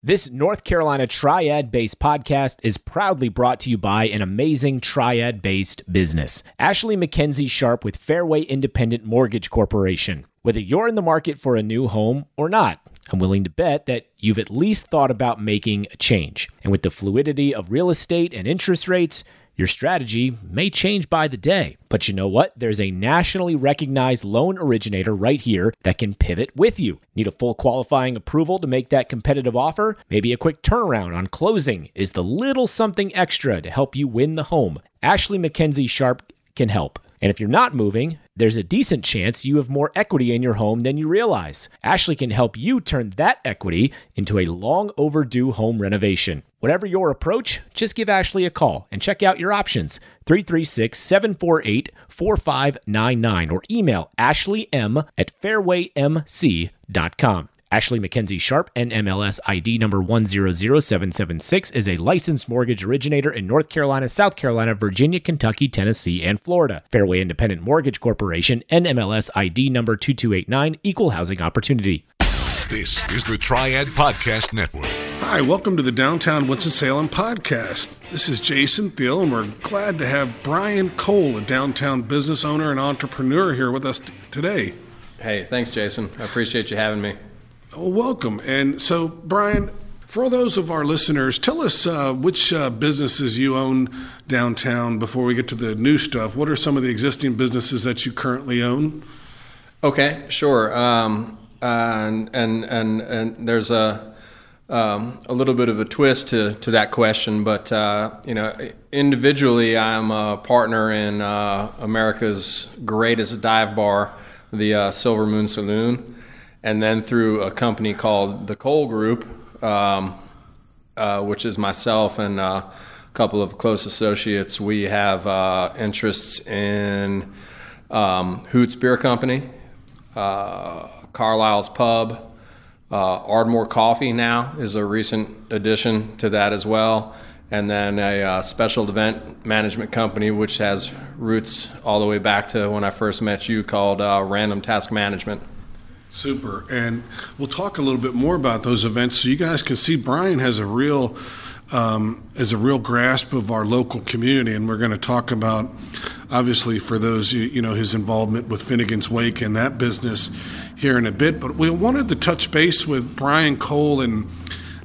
This North Carolina triad based podcast is proudly brought to you by an amazing triad based business, Ashley McKenzie Sharp with Fairway Independent Mortgage Corporation. Whether you're in the market for a new home or not, I'm willing to bet that you've at least thought about making a change. And with the fluidity of real estate and interest rates, your strategy may change by the day, but you know what? There's a nationally recognized loan originator right here that can pivot with you. Need a full qualifying approval to make that competitive offer? Maybe a quick turnaround on closing is the little something extra to help you win the home. Ashley McKenzie Sharp can help. And if you're not moving, there's a decent chance you have more equity in your home than you realize. Ashley can help you turn that equity into a long overdue home renovation. Whatever your approach, just give Ashley a call and check out your options. 336 748 4599 or email ashley.m at fairwaymc.com. Ashley McKenzie Sharp, NMLS ID number 100776, is a licensed mortgage originator in North Carolina, South Carolina, Virginia, Kentucky, Tennessee, and Florida. Fairway Independent Mortgage Corporation, NMLS ID number 2289, Equal Housing Opportunity. This is the Triad Podcast Network. Hi, welcome to the Downtown Winston-Salem podcast. This is Jason Thiel, and we're glad to have Brian Cole, a downtown business owner and entrepreneur, here with us t- today. Hey, thanks, Jason. I appreciate you having me. Well, welcome. And so, Brian, for those of our listeners, tell us uh, which uh, businesses you own downtown before we get to the new stuff. What are some of the existing businesses that you currently own? Okay, sure. Um, and, and and and there's a um, a little bit of a twist to, to that question, but uh, you know, individually, I'm a partner in uh, America's greatest dive bar, the uh, Silver Moon Saloon and then through a company called the Cole Group, um, uh, which is myself and uh, a couple of close associates. We have uh, interests in um, Hoots Beer Company, uh, Carlisle's Pub, uh, Ardmore Coffee. Now is a recent addition to that as well. And then a uh, special event management company, which has roots all the way back to when I first met you, called Random Task Management. Super. And we'll talk a little bit more about those events so you guys can see Brian has a real um, has a real grasp of our local community, and we're going to talk about obviously for those you, you know his involvement with Finnegan's Wake and that business here in a bit. But we wanted to touch base with Brian Cole and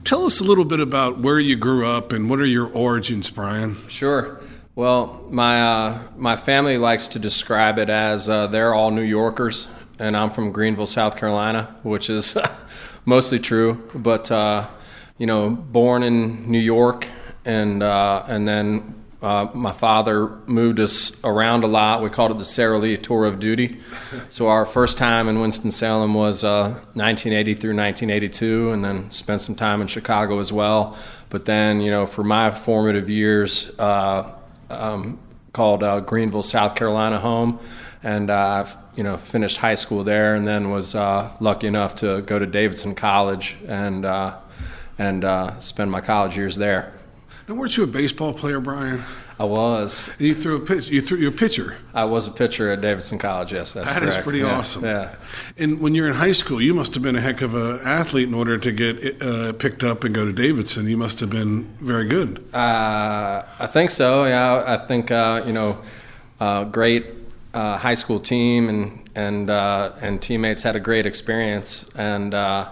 tell us a little bit about where you grew up and what are your origins, Brian. Sure. Well, my uh, my family likes to describe it as uh, they're all New Yorkers and I'm from Greenville, South Carolina, which is mostly true. But uh, you know, born in New York, and uh, and then uh, my father moved us around a lot. We called it the Sara Lee tour of duty. So our first time in Winston Salem was 1980 uh, through 1982, and then spent some time in Chicago as well. But then, you know, for my formative years, uh, um, called uh, Greenville, South Carolina home, and you know, finished high school there, and then was uh, lucky enough to go to Davidson College and uh, and uh, spend my college years there. Now, weren't you a baseball player, Brian? I was. You threw a pitch. You threw your pitcher. I was a pitcher at Davidson College. Yes, that's that correct. pretty yeah. awesome. Yeah. And when you're in high school, you must have been a heck of an athlete in order to get uh, picked up and go to Davidson. You must have been very good. Uh, I think so. Yeah, I think uh, you know, uh, great uh, high school team and and uh, and teammates had a great experience and uh,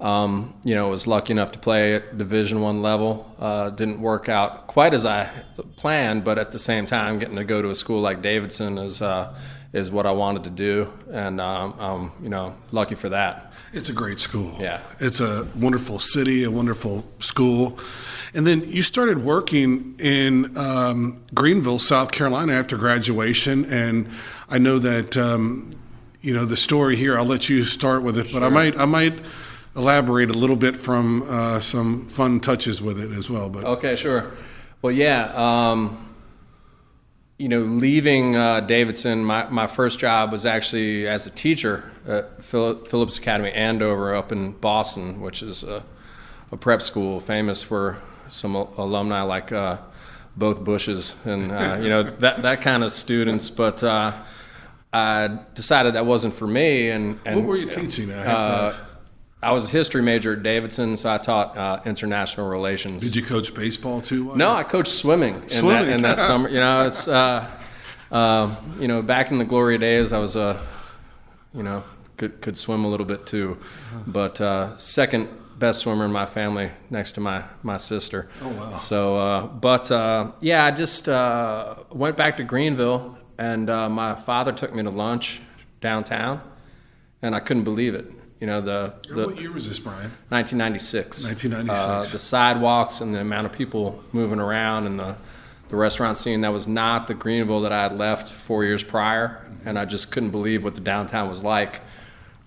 um, you know was lucky enough to play at Division One level. Uh, didn't work out quite as I planned, but at the same time, getting to go to a school like Davidson is uh, is what I wanted to do, and um, I'm you know lucky for that. It's a great school. Yeah, it's a wonderful city, a wonderful school. And then you started working in um, Greenville, South Carolina after graduation. And I know that, um, you know, the story here, I'll let you start with it, but. I might, I might elaborate a little bit from uh, some fun touches with it as well. But Okay, sure. Well, yeah. Um, you know, leaving uh, Davidson, my, my first job was actually as a teacher at Phillips Academy Andover up in Boston, which is a, a prep school famous for some alumni like uh, both Bushes and uh, you know that that kind of students. But uh, I decided that wasn't for me. And, and what were you teaching? Uh, I was a history major at Davidson, so I taught uh, international relations. Did you coach baseball too? No, I coached swimming in, Swimming. That, in that summer. You know, it's uh, uh, you know back in the glory days, I was a you know could could swim a little bit too, but uh, second best swimmer in my family next to my my sister. Oh, wow. So, uh, but uh, yeah, I just uh, went back to Greenville, and uh, my father took me to lunch downtown, and I couldn't believe it. You know the the. what year was this, Brian? 1996. 1996. Uh, the sidewalks and the amount of people moving around and the, the restaurant scene, that was not the Greenville that I had left four years prior. And I just couldn't believe what the downtown was like.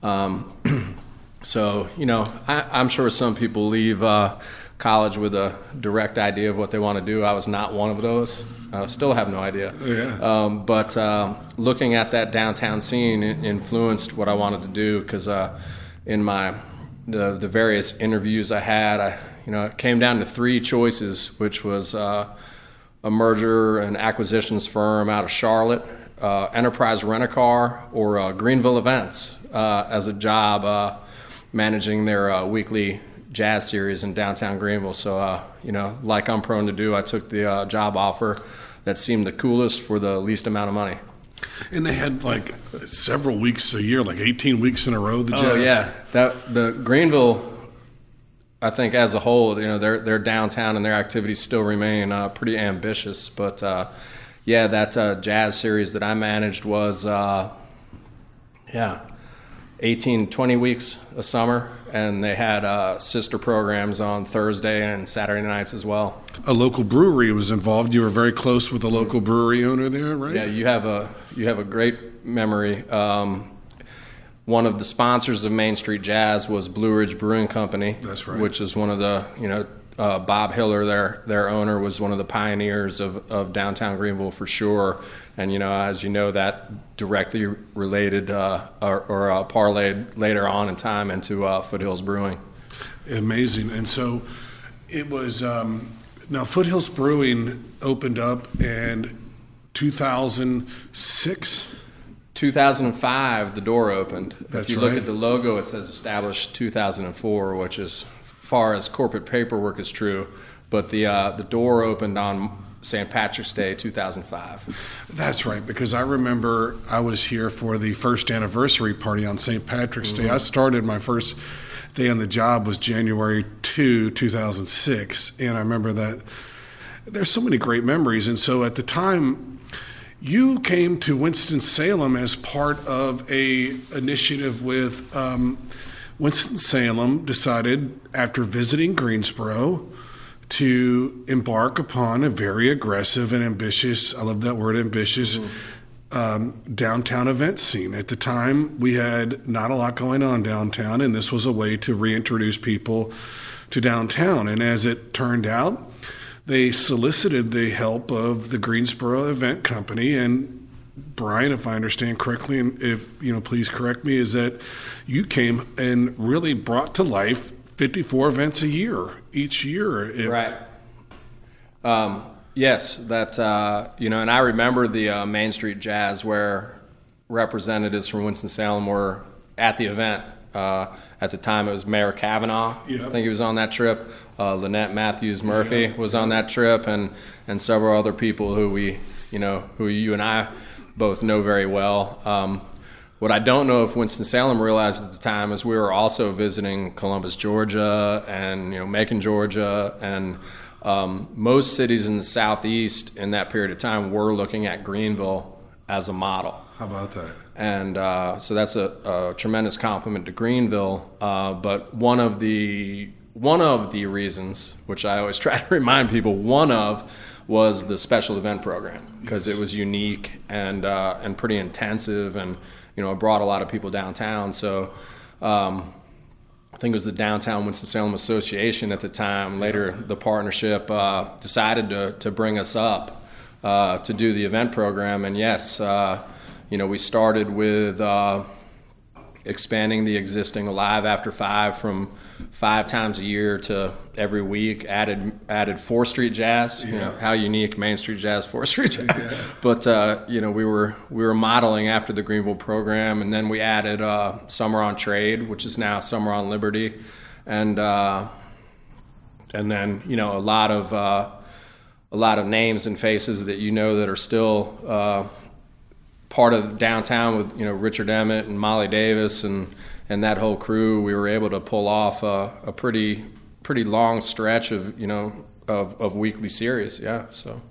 Um, so, you know, I, I'm sure some people leave uh, college with a direct idea of what they want to do. I was not one of those. I still have no idea. Yeah. Um, but uh, looking at that downtown scene in- influenced what I wanted to do because uh, in my the, the various interviews I had, I you know it came down to three choices, which was uh, a merger and acquisitions firm out of Charlotte, uh, Enterprise Rent a Car, or uh, Greenville Events uh, as a job uh, managing their uh, weekly jazz series in downtown Greenville. So, you know, like I'm prone to do, I took the job offer that seemed the coolest for the least amount of money. And they had like several weeks a year, like 18 weeks in a row. The Jazz. Oh yeah, that the Greenville. I think as a whole, you know, their their downtown and their activities still remain uh, pretty ambitious. But uh, yeah, that uh, jazz series that I managed was uh, yeah, 18, 20 weeks a summer, and they had uh, sister programs on Thursday and Saturday nights as well. A local brewery was involved. You were very close with the local brewery owner there, right? Yeah, you have a you have a great memory. Um, one of the sponsors of Main Street Jazz was Blue Ridge Brewing Company. That's right. Which is one of the you know uh, Bob Hiller, their their owner, was one of the pioneers of, of downtown Greenville for sure. And you know, as you know, that directly related uh, or, or uh, parlayed later on in time into uh, Foothills Brewing. Amazing. And so it was um, now Foothills Brewing opened up in 2006. 2005, the door opened. That's if you look at the logo, it says established 2004, which is far as corporate paperwork is true. But the uh, the door opened on St. Patrick's Day, 2005. That's right, because I remember I was here for the first anniversary party on St. Patrick's Day. I started my first day on the job was January 2, 2006, and I remember that there's so many great memories. And so at the time, you came to Winston Salem as part of a initiative with um, Winston Salem decided after visiting Greensboro to embark upon a very aggressive and ambitious, I love that word, ambitious, um, downtown event scene. At the time, we had not a lot going on downtown, and this was a way to reintroduce people to downtown. And as it turned out, they solicited the help of the Greensboro Event Company and Brian, if I understand correctly, and if you know, please correct me, is that you came and really brought to life 54 events a year each year. If- Right. Um, yes, that uh, you know, and I remember the uh, Main Street Jazz where representatives from Winston Salem were at the event. Uh, at the time, it was Mayor Cavanagh. Yep. I think he was on that trip. Uh, Lynette Matthews Murphy was on that trip, and and several other people who we, you know, who you and I both know very well. Um, what I don't know if Winston Salem realized at the time is we were also visiting Columbus, Georgia, and you know Macon, Georgia, and um, most cities in the southeast in that period of time were looking at Greenville as a model. How about that? And uh, so that's a, a tremendous compliment to Greenville. Uh, but one of the one of the reasons, which I always try to remind people, one of was the special event program because it was unique and uh, and pretty intensive, and you know it brought a lot of people downtown. So. Um, I think it was the Downtown Winston-Salem Association at the time. Later, the partnership uh, decided to, to bring us up uh, to do the event program. And yes, uh, you know, we started with uh, expanding the existing live After Five from five times a year to every week. Added added Fourth Street Jazz. You know how unique Main Street Jazz, Fourth Street Jazz. Yeah. But uh, you know we were we were modeling after the Greenville program, and then we added uh, Summer on Trade, which is now Summer on Liberty, and uh, and then you know a lot of uh, a lot of names and faces that you know that are still uh, part of downtown with you know Richard Emmett and Molly Davis and and that whole crew. We were able to pull off a, a pretty pretty long stretch of you know of, of weekly series. Yeah, so.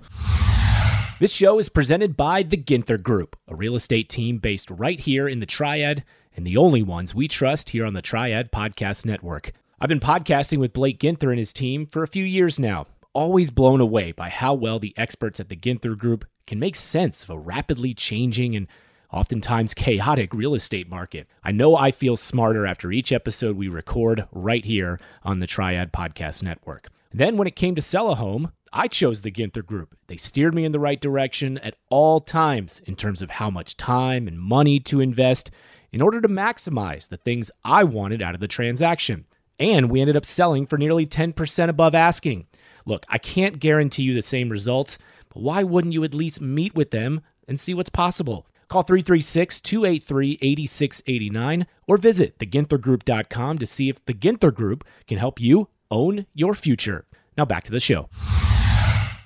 This show is presented by the Ginther Group, a real estate team based right here in the Triad, and the only ones we trust here on the Triad Podcast Network. I've been podcasting with Blake Ginther and his team for a few years now, always blown away by how well the experts at the Ginther Group can make sense of a rapidly changing and oftentimes chaotic real estate market. I know I feel smarter after each episode we record right here on the Triad Podcast Network. Then, when it came to sell a home, I chose the Ginther Group. They steered me in the right direction at all times in terms of how much time and money to invest in order to maximize the things I wanted out of the transaction. And we ended up selling for nearly 10% above asking. Look, I can't guarantee you the same results, why wouldn't you at least meet with them and see what's possible? Call 336 283 8689 or visit theginthergroup.com to see if the Ginther Group can help you own your future. Now back to the show.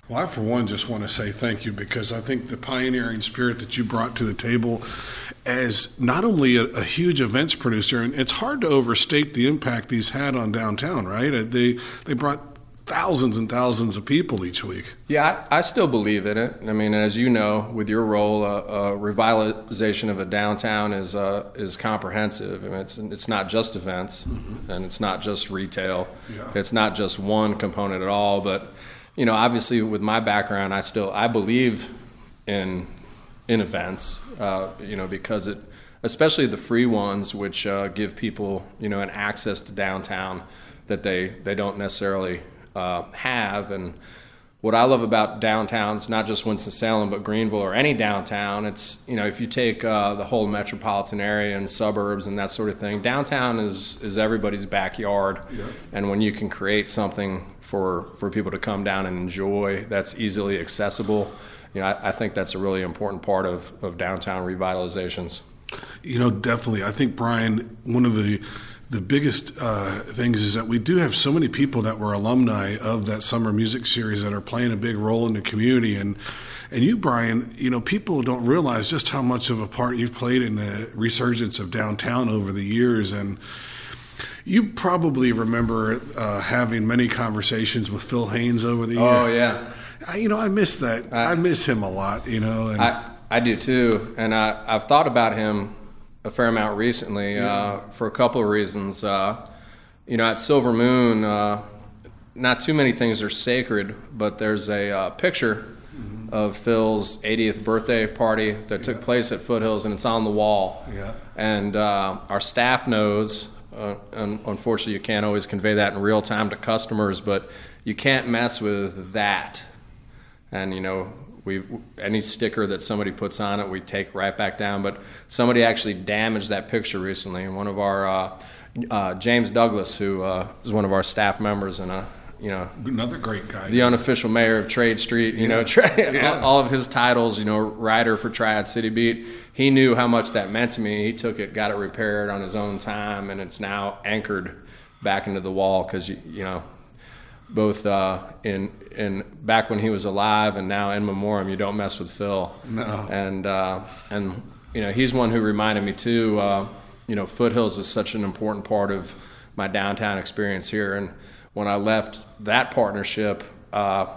Well, I, for one, just want to say thank you because I think the pioneering spirit that you brought to the table as not only a, a, huge events producer, and it's hard to overstate the impact these had on downtown, right? Uh, they, they brought thousands and thousands of people each week. Yeah, I, I, still believe in it. I mean, as you know, with your role, uh, uh, revitalization of a downtown is uh, is comprehensive. I mean, it's it's not just events, mm-hmm. and it's not just retail. Yeah. It's not just one component at all. But you know, obviously, with my background, I still I believe in in events. Uh, you know, because it, especially the free ones, which uh, give people you know an access to downtown that they they don't necessarily uh, have. And what I love about downtowns, not just Winston Salem, but Greenville or any downtown, it's you know if you take uh, the whole metropolitan area and suburbs and that sort of thing, downtown is is everybody's backyard. Yeah. And when you can create something for for people to come down and enjoy that's easily accessible, you know I, I think that's a really important part of of downtown revitalizations. You know, definitely. I think Brian, one of the the biggest uh, things is that we do have so many people that were alumni of that summer music series that are playing a big role in the community and and you Brian you know people don't realize just how much of a part you've played in the resurgence of downtown over the years and you probably remember uh, having many conversations with Phil Hanes over the years. Oh yeah, I, you know I miss that. I, I, miss him a lot. You know, and, I I do too, and I I've thought about him a fair amount recently yeah. uh, for a couple of reasons. Uh, you know, at Silver Moon, uh, not too many things are sacred, but there's a uh, picture mm-hmm. of Phil's 80th birthday party that took place at Foothills, and it's on the wall. Yeah. And uh, our staff knows. Uh, and unfortunately, you can't always convey that in real time to customers, but you can't mess with that. And you know, we any sticker that somebody puts on it, we take right back down. But somebody actually damaged that picture recently, and one of our uh, uh, James Douglas, who uh, is one of our staff members and a you know another great guy, the unofficial mayor of Trade Street. You yeah. know, tra- yeah. all of his titles. You know, writer for Triad City Beat. He knew how much that meant to me. He took it, got it repaired on his own time, and it's now anchored back into the wall because you, you know both uh, in in back when he was alive and now in memoriam. You don't mess with Phil. No. And uh, and you know he's one who reminded me too. Uh, you know, Foothills is such an important part of my downtown experience here. And when I left that partnership, uh,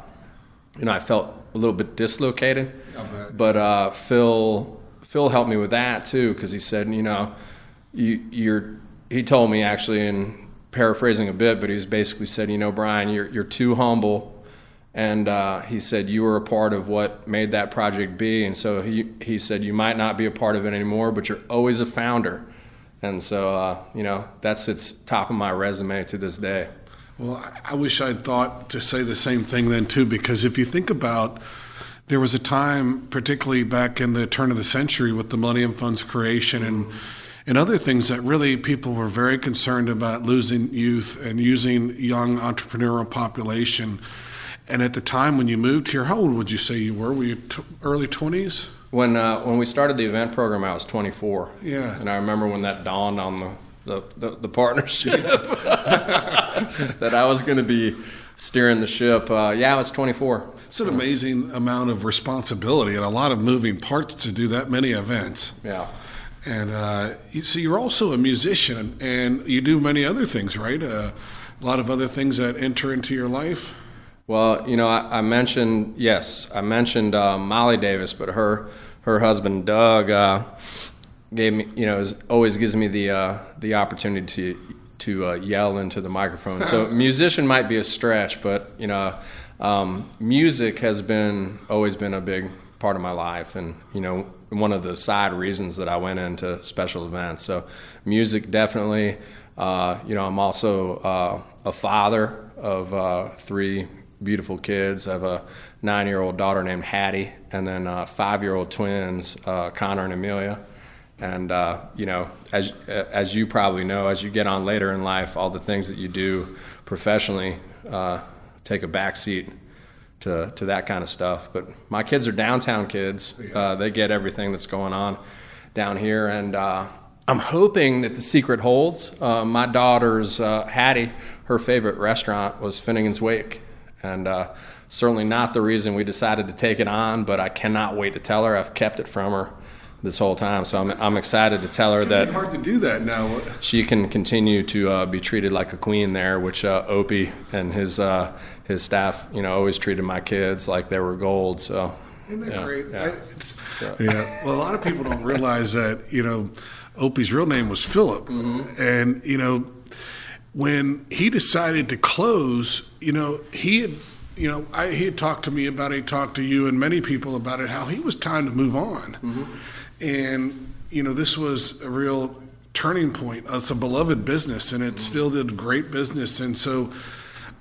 you know, I felt a little bit dislocated. But uh, Phil Phil helped me with that too because he said, you know, you, you're. He told me actually in paraphrasing a bit, but he's basically said, you know, Brian, you're you're too humble. And uh, he said you were a part of what made that project be, and so he he said you might not be a part of it anymore, but you're always a founder, and so uh, you know that's its top of my resume to this day. Well, I wish I'd thought to say the same thing then too, because if you think about there was a time, particularly back in the turn of the century with the Millennium Fund's creation and and other things that really people were very concerned about losing youth and using young entrepreneurial population. And at the time when you moved here, how old would you say you were? Were you t- early 20s? When uh, when we started the event program, I was 24. Yeah. And I remember when that dawned on the the, the, the partnership that I was going to be steering the ship. Uh, yeah, I was 24. It's an amazing amount of responsibility and a lot of moving parts to do that many events. Yeah. And uh, so you're also a musician, and you do many other things, right? Uh, a lot of other things that enter into your life. Well, you know, I, I mentioned yes, I mentioned uh, Molly Davis, but her her husband Doug uh, gave me, you know, is, always gives me the uh, the opportunity to to uh, yell into the microphone. So musician might be a stretch, but you know, um, music has been always been a big part of my life, and you know, one of the side reasons that I went into special events. So music definitely. Uh, you know, I'm also uh, a father of uh, three beautiful kids. I have a nine-year-old daughter named Hattie, and then uh, five-year-old twins, uh, Connor and Amelia. And uh, you know, as as you probably know, as you get on later in life, all the things that you do professionally take a backseat to to that kind of stuff. But my kids are downtown kids; uh, they get everything that's going on down here, and uh, I'm hoping that the secret holds. Uh, my daughter's uh, Hattie, her favorite restaurant was Finnegan's Wake, and certainly not the reason we decided to take it on. But I cannot wait to tell her. I've kept it from her this whole time. So I'm, I'm excited to tell her that hard to do that now. She can continue to uh, be treated like a queen there, which uh, Opie and his uh, his staff, you know, always treated my kids like they were gold. So. Isn't that yeah, great? Yeah. I, yeah. Well, a lot of people don't realize that you know, Opie's real name was Philip, mm-hmm. and you know, when he decided to close, you know, he had you know, I, he had talked to me about it, he talked to you and many people about it, how he was time to move on. Mm-hmm. And, you know, this was a real turning point. It's a beloved business and it still did great business. And so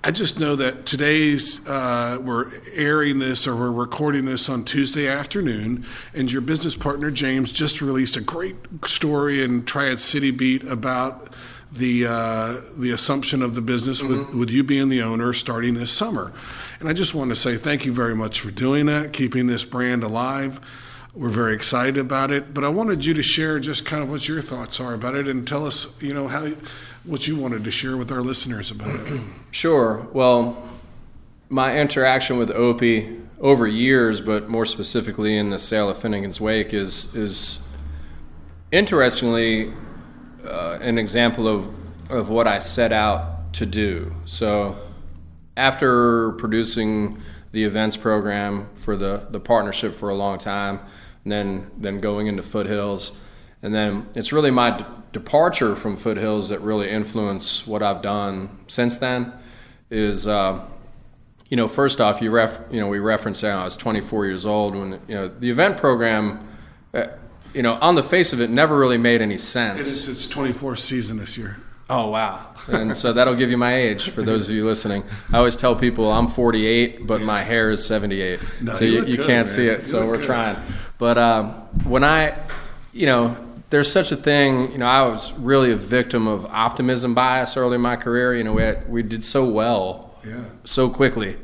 I just know that today's, uh, we're airing this or we're recording this on Tuesday afternoon, and your business partner, James, just released a great story in Triad City Beat about the uh, the assumption of the business mm-hmm. with, with you being the owner starting this summer. And I just want to say thank you very much for doing that, keeping this brand alive. We're very excited about it, but I wanted you to share just kind of what your thoughts are about it and tell us, you know, how what you wanted to share with our listeners about it. Sure. Well, my interaction with Opie over years, but more specifically in the sale of Finnegan's Wake, is is interestingly uh, an example of of what I set out to do. So, after producing the events program for the, the partnership for a long time, then then going into Foothills, and then it's really my d- departure from Foothills that really influenced what I've done since then. Is uh, you know, first off, you ref, you know, we referenced I was 24 years old when you know the event program. Uh, you know, on the face of it, never really made any sense. It is its 24th season this year. Oh wow! And so that'll give you my age for those of you listening. I always tell people I'm 48, but my hair is 78, no, so you, you, you good, can't man. see it. You so we're good. trying. But um, when I, you know, there's such a thing. You know, I was really a victim of optimism bias early in my career. You know, we had, we did so well, yeah. so quickly.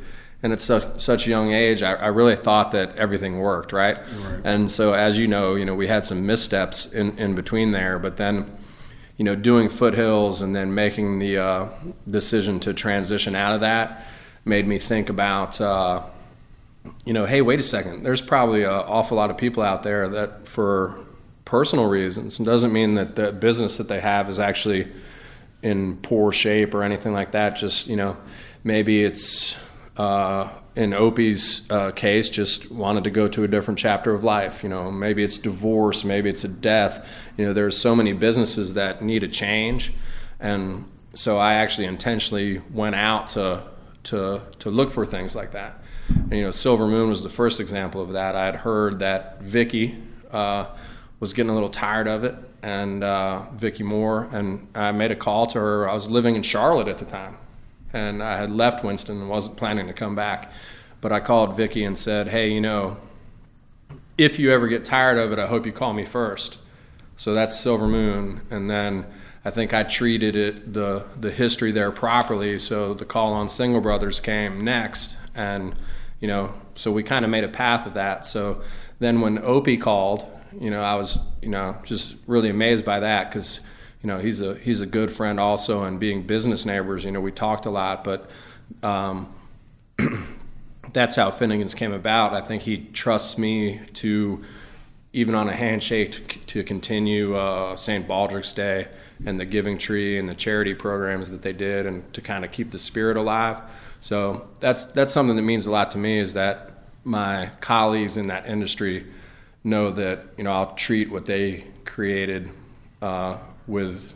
And at such, such a young age, I, I really thought that everything worked, right? right? And so, as you know, you know, we had some missteps in, in between there, but then you know, doing foothills and then making the uh, decision to transition out of that made me think about, uh, you know, hey, wait a second. There's probably an awful lot of people out there that, for personal reasons, and doesn't mean that the business that they have is actually in poor shape or anything like that. Just you know, maybe it's uh, in Opie's uh, case, just wanted to go to a different chapter of life. You know, maybe it's divorce, maybe it's a death. You know, there's so many businesses that need a change, and so I actually intentionally went out to to to look for things like that. And, you know, Silver Moon was the first example of that. I had heard that Vicky uh, was getting a little tired of it, and uh, Vicky Moore, and I made a call to her. I was living in Charlotte at the time and I had left Winston and wasn't planning to come back. But I called Vicky and said, "Hey, you know, if you ever get tired of it, I hope you call me first. So that's Silver Moon, and then I think I treated it the the history there properly. So the call on Single Brothers came next, and you know, so we kind of made a path of that. So then when Opie called, you know, I was you know just really amazed by that because you know he's a he's a good friend also, and being business neighbors, you know, we talked a lot, but. Um, that's how Finnegan's came about. I think he trusts me to, even on a handshake, to, to continue uh, St. Baldrick's Day and the Giving Tree and the charity programs that they did, and to kind of keep the spirit alive. So that's that's something that means a lot to me. Is that my colleagues in that industry know that you know I'll treat what they created uh, with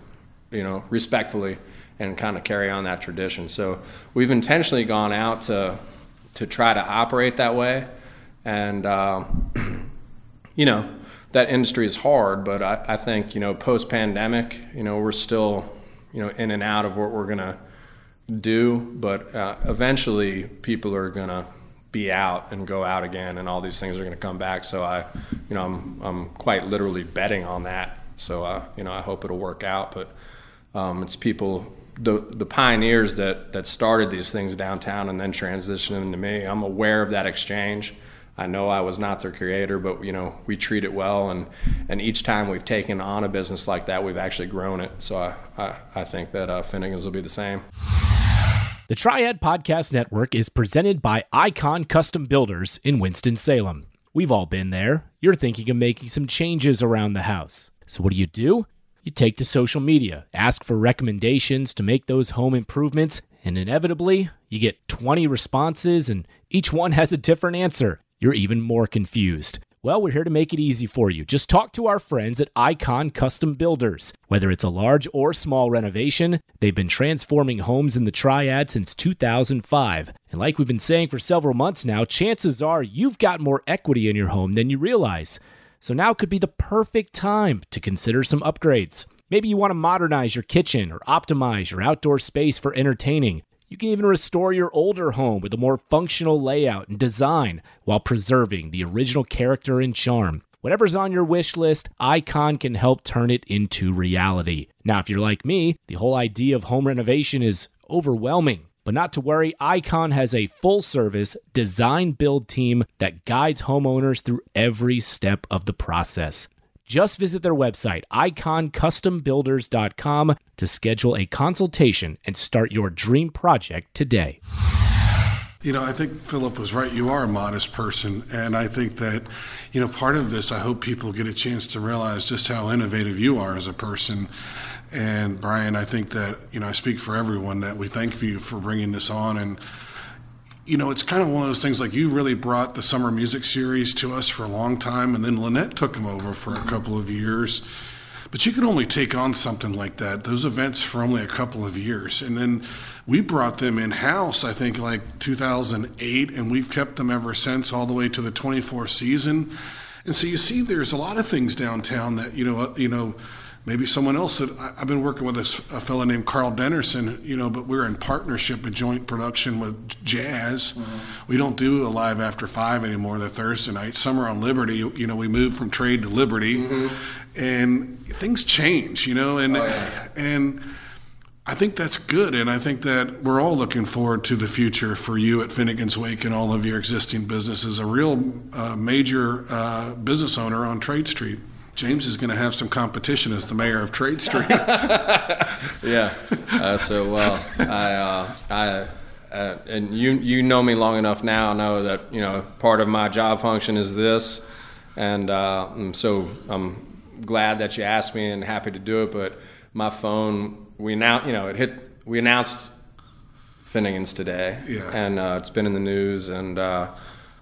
you know respectfully and kind of carry on that tradition. So we've intentionally gone out to to try to operate that way, and uh, you know that industry is hard. But I, I think you know post pandemic, you know we're still you know in and out of what we're gonna do, but uh, eventually people are gonna be out and go out again, and all these things are going to come back. So I, you know, I'm I'm quite literally betting on that. So uh, you know, I hope it'll work out. But um, it's people the the pioneers that that started these things downtown and then transitioned them to me. I'm aware of that exchange. I know I was not their creator, but you know we treat it well, and and each time we've taken on a business like that, we've actually grown it. So I I, I think that uh, Finnegan's will be the same. The Triad Podcast Network is presented by Icon Custom Builders in Winston Salem. We've all been there. You're thinking of making some changes around the house. So what do you do? You take to social media, ask for recommendations to make those home improvements, and inevitably, you get 20 responses and each one has a different answer. You're even more confused. Well, we're here to make it easy for you. Just talk to our friends at Icon Custom Builders. Whether it's a large or small renovation, they've been transforming homes in the Triad since 2005. And like we've been saying for several months now, chances are you've got more equity in your home than you realize. So now could be the perfect time to consider some upgrades. Maybe you want to modernize your kitchen or optimize your outdoor space for entertaining. You can even restore your older home with a more functional layout and design while preserving the original character and charm. Whatever's on your wish list, Icon can help turn it into reality. Now, if you're like me, the whole idea of home renovation is overwhelming. But not to worry, Icon has a full service design build team that guides homeowners through every step of the process. Just visit their website, iconcustombuilders.com, to schedule a consultation and start your dream project today. You know, I think Philip was right. You are a modest person. And I think that, you know, part of this, I hope people get a chance to realize just how innovative you are as a person and Brian, I think that, you know, I speak for everyone that we thank you for bringing this on. And, you know, it's kind of one of those things like you really brought the summer music series to us for a long time, and then Lynette took them over for a couple of years. But you can only take on something like that, those events for only a couple of years. And then we brought them in house, I think, like 2008, and we've kept them ever since, all the way to the 24 season. And so you see, there's a lot of things downtown that, you know, you know, maybe someone else. That, I've been working with a, a fellow named Carl Dennerson, you know, but we're in partnership, a joint production with Jazz. Mm-hmm. We don't do a live after five anymore. The Thursday night, Summer on Liberty. You know, we moved from trade to Liberty, mm-hmm. And things change. You know, and oh, yeah. and. I think that's good, and I think that we're all looking forward to the future for you at Finnegan's Wake and all of your existing businesses. A real uh, major uh, business owner on Trade Street. James is going to have some competition as the mayor of Trade Street. yeah. Uh, so, well, I, uh, I, uh, and you, you know me long enough now, know that you know part of my job function is this, and uh, so I'm glad that you asked me and happy to do it. But my phone, we now, you know, it hit. We announced Finnegan's today, yeah. and uh, it's been in the news, and uh,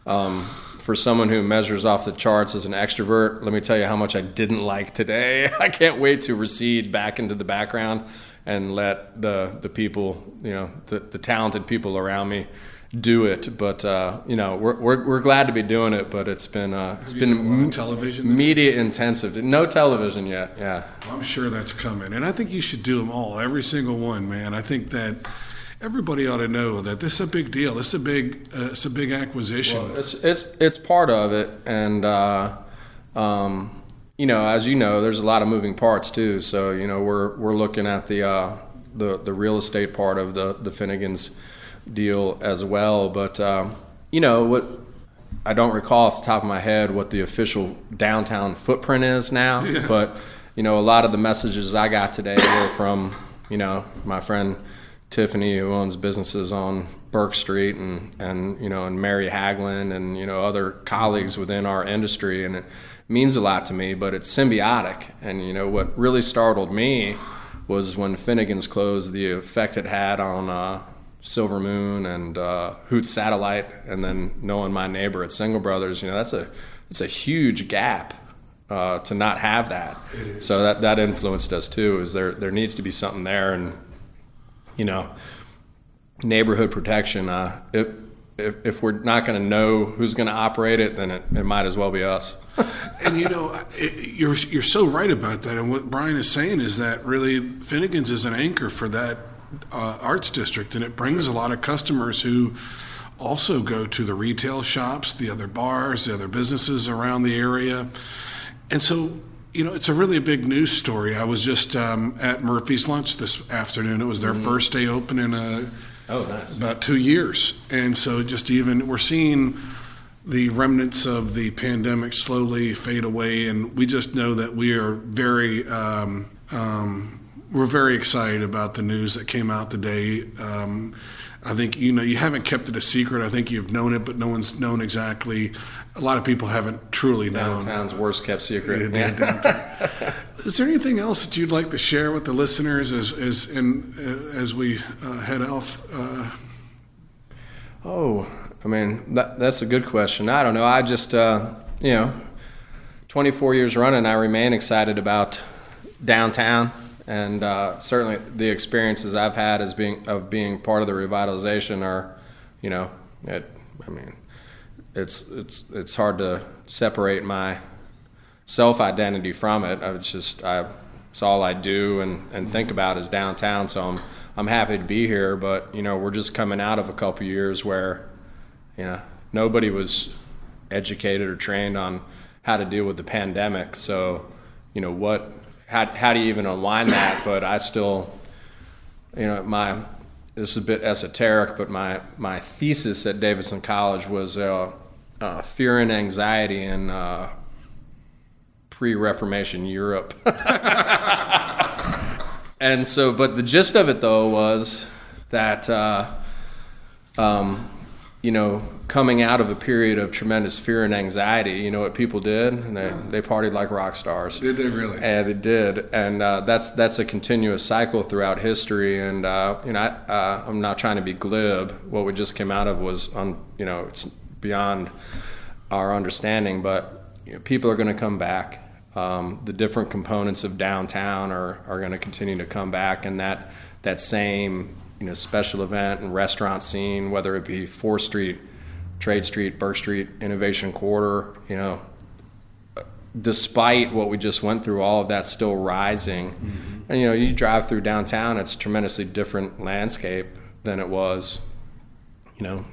um, for someone who measures off the charts as an extrovert, let me tell you how much I didn't like today. I can't wait to recede back into the background and let the the people, you know, the, the talented people around me do it. But uh, you know, we're, we're, we're glad to be doing it. But it's been uh, it's been television media intensive. No television yet. Yeah, I'm sure that's coming, and I think you should do them all, every single one, man. I think that everybody ought to know that this is a big deal. This is a big, uh, it's a big acquisition. Well, it's it's it's part of it, and uh, um, you know, as you know, there's a lot of moving parts too. So you know, we're we're looking at the uh, the the real estate part of the the Finnegan's deal as well. But um, you know what? I don't recall off the top of my head what the official downtown footprint is now, yeah. but you know, a lot of the messages I got today were from you know my friend Tiffany, who owns businesses on Burke Street, and and you know, and Mary Haglund, and you know, other colleagues within our industry, and it means a lot to me. But it's symbiotic, and you know, what really startled me was when Finnegan's closed, the effect it had on uh, Silver Moon and uh, Hoot Satellite, and then knowing my neighbor at Single Brothers, you know, that's a it's a huge gap uh, to not have that. So that that influenced us too. Is there there needs to be something there, and you know, neighborhood protection. Uh, if, if, if we're not going to know who's going to operate it, then it, it might as well be us. and you know, it, you're you're so right about that. And what Brian is saying is that really Finnegan's is an anchor for that uh, arts district, and it brings a lot of customers who also go to the retail shops, the other bars, the other businesses around the area, and so you know, it's a really big news story. I was just um, at Murphy's lunch this afternoon. It was their mm-hmm. first day open in a oh, nice. about two years, and so just even we're seeing the remnants of the pandemic slowly fade away, and we just know that we are very um, um, we're very excited about the news that came out today. Um, I think you know you haven't kept it a secret. I think you've known it, but no one's known exactly. A lot of people haven't truly known. Downtown's worst kept secret. Yeah. Is there anything else that you'd like to share with the listeners as as in, uh, as we uh, head off? Uh, oh, I mean that, that's a good question. I don't know. I just uh, you know, 24 years running, I remain excited about downtown and uh, certainly the experiences I've had as being of being part of the revitalization are, you know, it. I mean, it's it's it's hard to separate my self identity from it. It's just I, it's all I do and, and think about is downtown. So I'm I'm happy to be here, but you know we're just coming out of a couple years where, you know, nobody was educated or trained on how to deal with the pandemic. So, you know what how, how do you even unwind that? But I still, you know, my this is a bit esoteric, but my my thesis at Davidson College was uh, uh, fear and anxiety in uh, pre-Reformation Europe. and so, but the gist of it though was that. Uh, um, you know, coming out of a period of tremendous fear and anxiety, you know what people did? And they, they partied like rock stars. Did they really? And they did, and uh, that's that's a continuous cycle throughout history. And uh, you know, I, uh, I'm not trying to be glib. What we just came out of was, un, you know, it's beyond our understanding. But you know, people are going to come back. Um, the different components of downtown are are going to continue to come back, and that that same you know special event and restaurant scene, whether it be Fourth Street, Trade Street, Burke Street, Innovation Quarter, you know, despite what we just went through, all of that's still rising. Mm-hmm. And you know, you drive through downtown, it's a tremendously different landscape than it was, you know,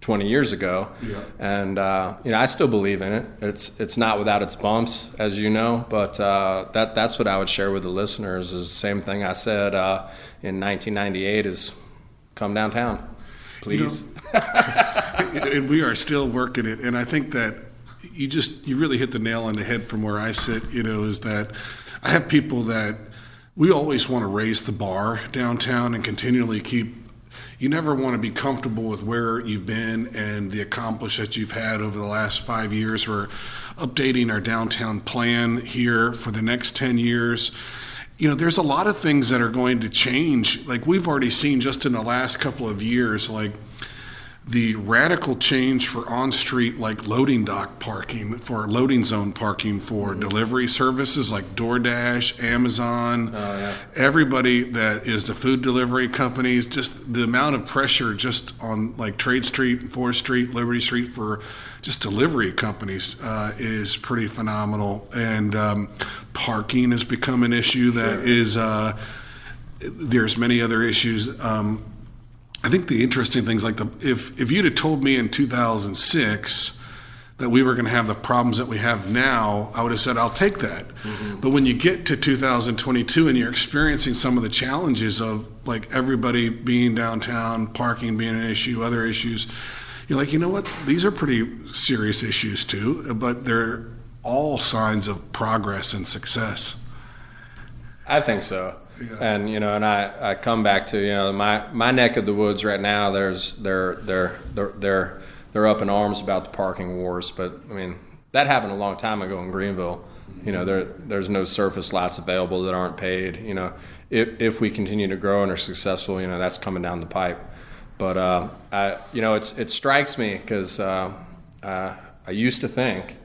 20 years ago. Yeah. And uh, you know, I still believe in it. It's it's not without its bumps, as you know. But uh, that that's what I would share with the listeners. Is the same thing I said uh, in 1998: is come downtown, please. You know, and we are still working it. And I think that you just you really hit the nail on the head from where I sit. You know, is that I have people that we always want to raise the bar downtown and continually keep you never want to be comfortable with where you've been and the accomplishments you've had over the last five years. We're updating our downtown plan here for the next 10 years. You know, there's a lot of things that are going to change. Like we've already seen just in the last couple of years, like the radical change for on-street like loading dock parking for loading zone parking for mm-hmm. delivery services like DoorDash, Amazon, oh, yeah. everybody that is the food delivery companies, just the amount of pressure just on like Trade Street, Fourth Street, Liberty Street for just delivery companies uh, is pretty phenomenal, and um, parking has become an issue that sure. is. Uh, there's many other issues. Um, I think the interesting things like the if if you'd have told me in 2006 that we were going to have the problems that we have now, I would have said, I'll take that. Mm-hmm. But when you get to 2022 and you're experiencing some of the challenges of like everybody being downtown, parking being an issue, other issues, you're like, you know what? These are pretty serious issues too, but they're all signs of progress and success. I think so. Yeah. And you know, and I, I come back to you know my, my neck of the woods right now. There's they're they're they're they're they're up in arms about the parking wars. But I mean, that happened a long time ago in Greenville. You know, there there's no surface lots available that aren't paid. You know, if if we continue to grow and are successful, you know, that's coming down the pipe. But uh, I, you know, it's it strikes me because uh, uh, I used to think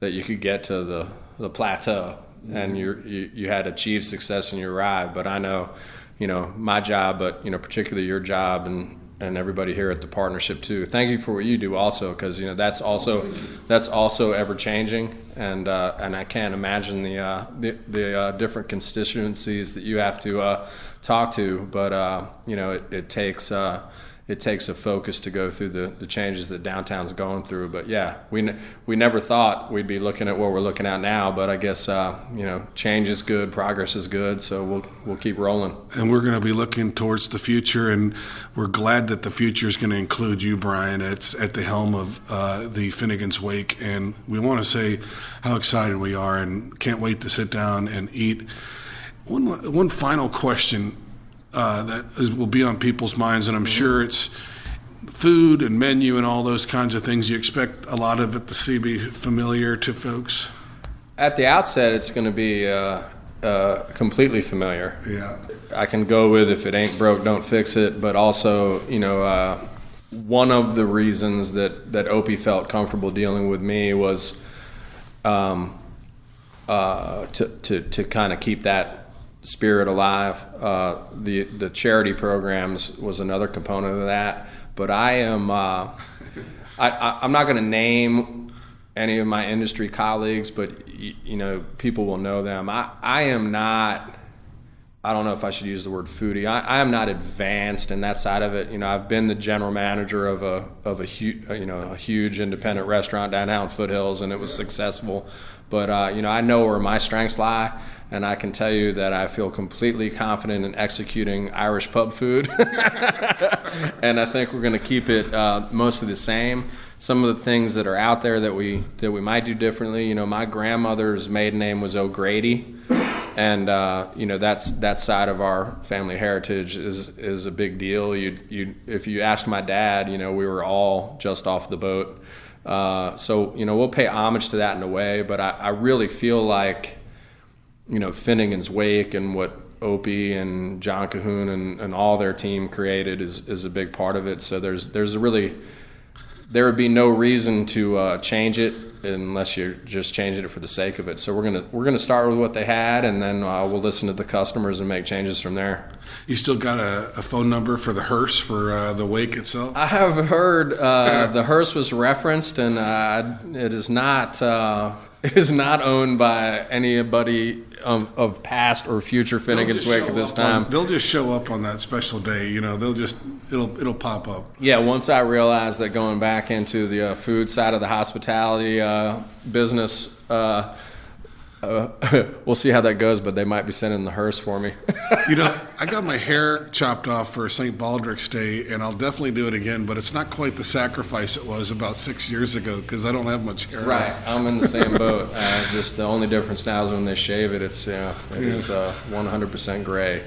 that you could get to the the plateau and you you had achieved success and you arrived. But I know, you know, my job, but you know, particularly your job and and everybody here at the partnership too. Thank you for what you do also, because you know that's also that's also ever changing, and uh, and I can't imagine the uh, the, the uh, different constituencies that you have to uh, talk to, but uh, you know it, it takes uh, it takes a focus to go through the, the changes that downtown's going through. But yeah, we we never thought we'd be looking at what we're looking at now. But I guess uh, you know change is good, progress is good, so we'll we'll keep rolling. And we're going to be looking towards the future, and we're glad that the future is going to include you, Brian. It's at the helm of uh, the Finnegan's Wake, and we want to say how excited we are, and can't wait to sit down and eat. One one final question uh, that is, will be on people's minds, and I'm mm-hmm. sure it's food and menu and all those kinds of things. You expect a lot of it to see be familiar to folks. At the outset, it's going to be uh, uh, completely familiar. Yeah, I can go with if it ain't broke, don't fix it. But also, you know, uh, one of the reasons that that Opie felt comfortable dealing with me was. Um, uh, to, to, to kind of keep that Spirit Alive. Uh, the the charity programs was another component of that. But I am uh, I, am not going to name any of my industry colleagues, but y- you know people will know them. I, I am not. I don't know if I should use the word foodie. I, I, am not advanced in that side of it. You know, I've been the general manager of a of a hu- you know a huge independent restaurant downtown Foothills, and it was successful. But uh, you know, I know where my strengths lie and I can tell you that I feel completely confident in executing Irish pub food. and I think we're going to keep it uh, mostly the same. Some of the things that are out there that we that we might do differently, you know, my grandmother's maiden name was O'Grady, and uh, you know that's that side of our family heritage is is a big deal. You you if you ask my dad, you know, we were all just off the boat. Uh, so you know we'll pay homage to that in a way, but I, I really feel like you know Finnegan's Wake and what Opie and John Cahoon and, and all their team created is, is a big part of it. So there's there's a really there would be no reason to uh, change it unless you're just changing it for the sake of it. So we're gonna we're gonna start with what they had, and then uh, we'll listen to the customers and make changes from there. You still got a, a phone number for the hearse for uh, the wake itself? I have heard uh, the hearse was referenced, and uh, it is not uh, it is not owned by anybody of, of past or future Finnegan's Wake at this time. On, they'll just show up on that special day. You know, they'll just it'll it'll pop up. Yeah, once I realized that going back into the uh, food side of the hospitality uh, business. Uh, uh, we'll see how that goes, but they might be sending the hearse for me. you know, I got my hair chopped off for St. Baldrick's Day, and I'll definitely do it again, but it's not quite the sacrifice it was about six years ago because I don't have much hair. Right. I'm in the same boat. Uh, just the only difference now is when they shave it, it's, you know, it yeah. is uh, 100% gray.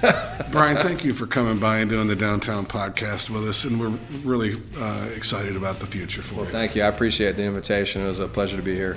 Brian, thank you for coming by and doing the Downtown podcast with us, and we're really uh, excited about the future for well, you. Thank you. I appreciate the invitation. It was a pleasure to be here.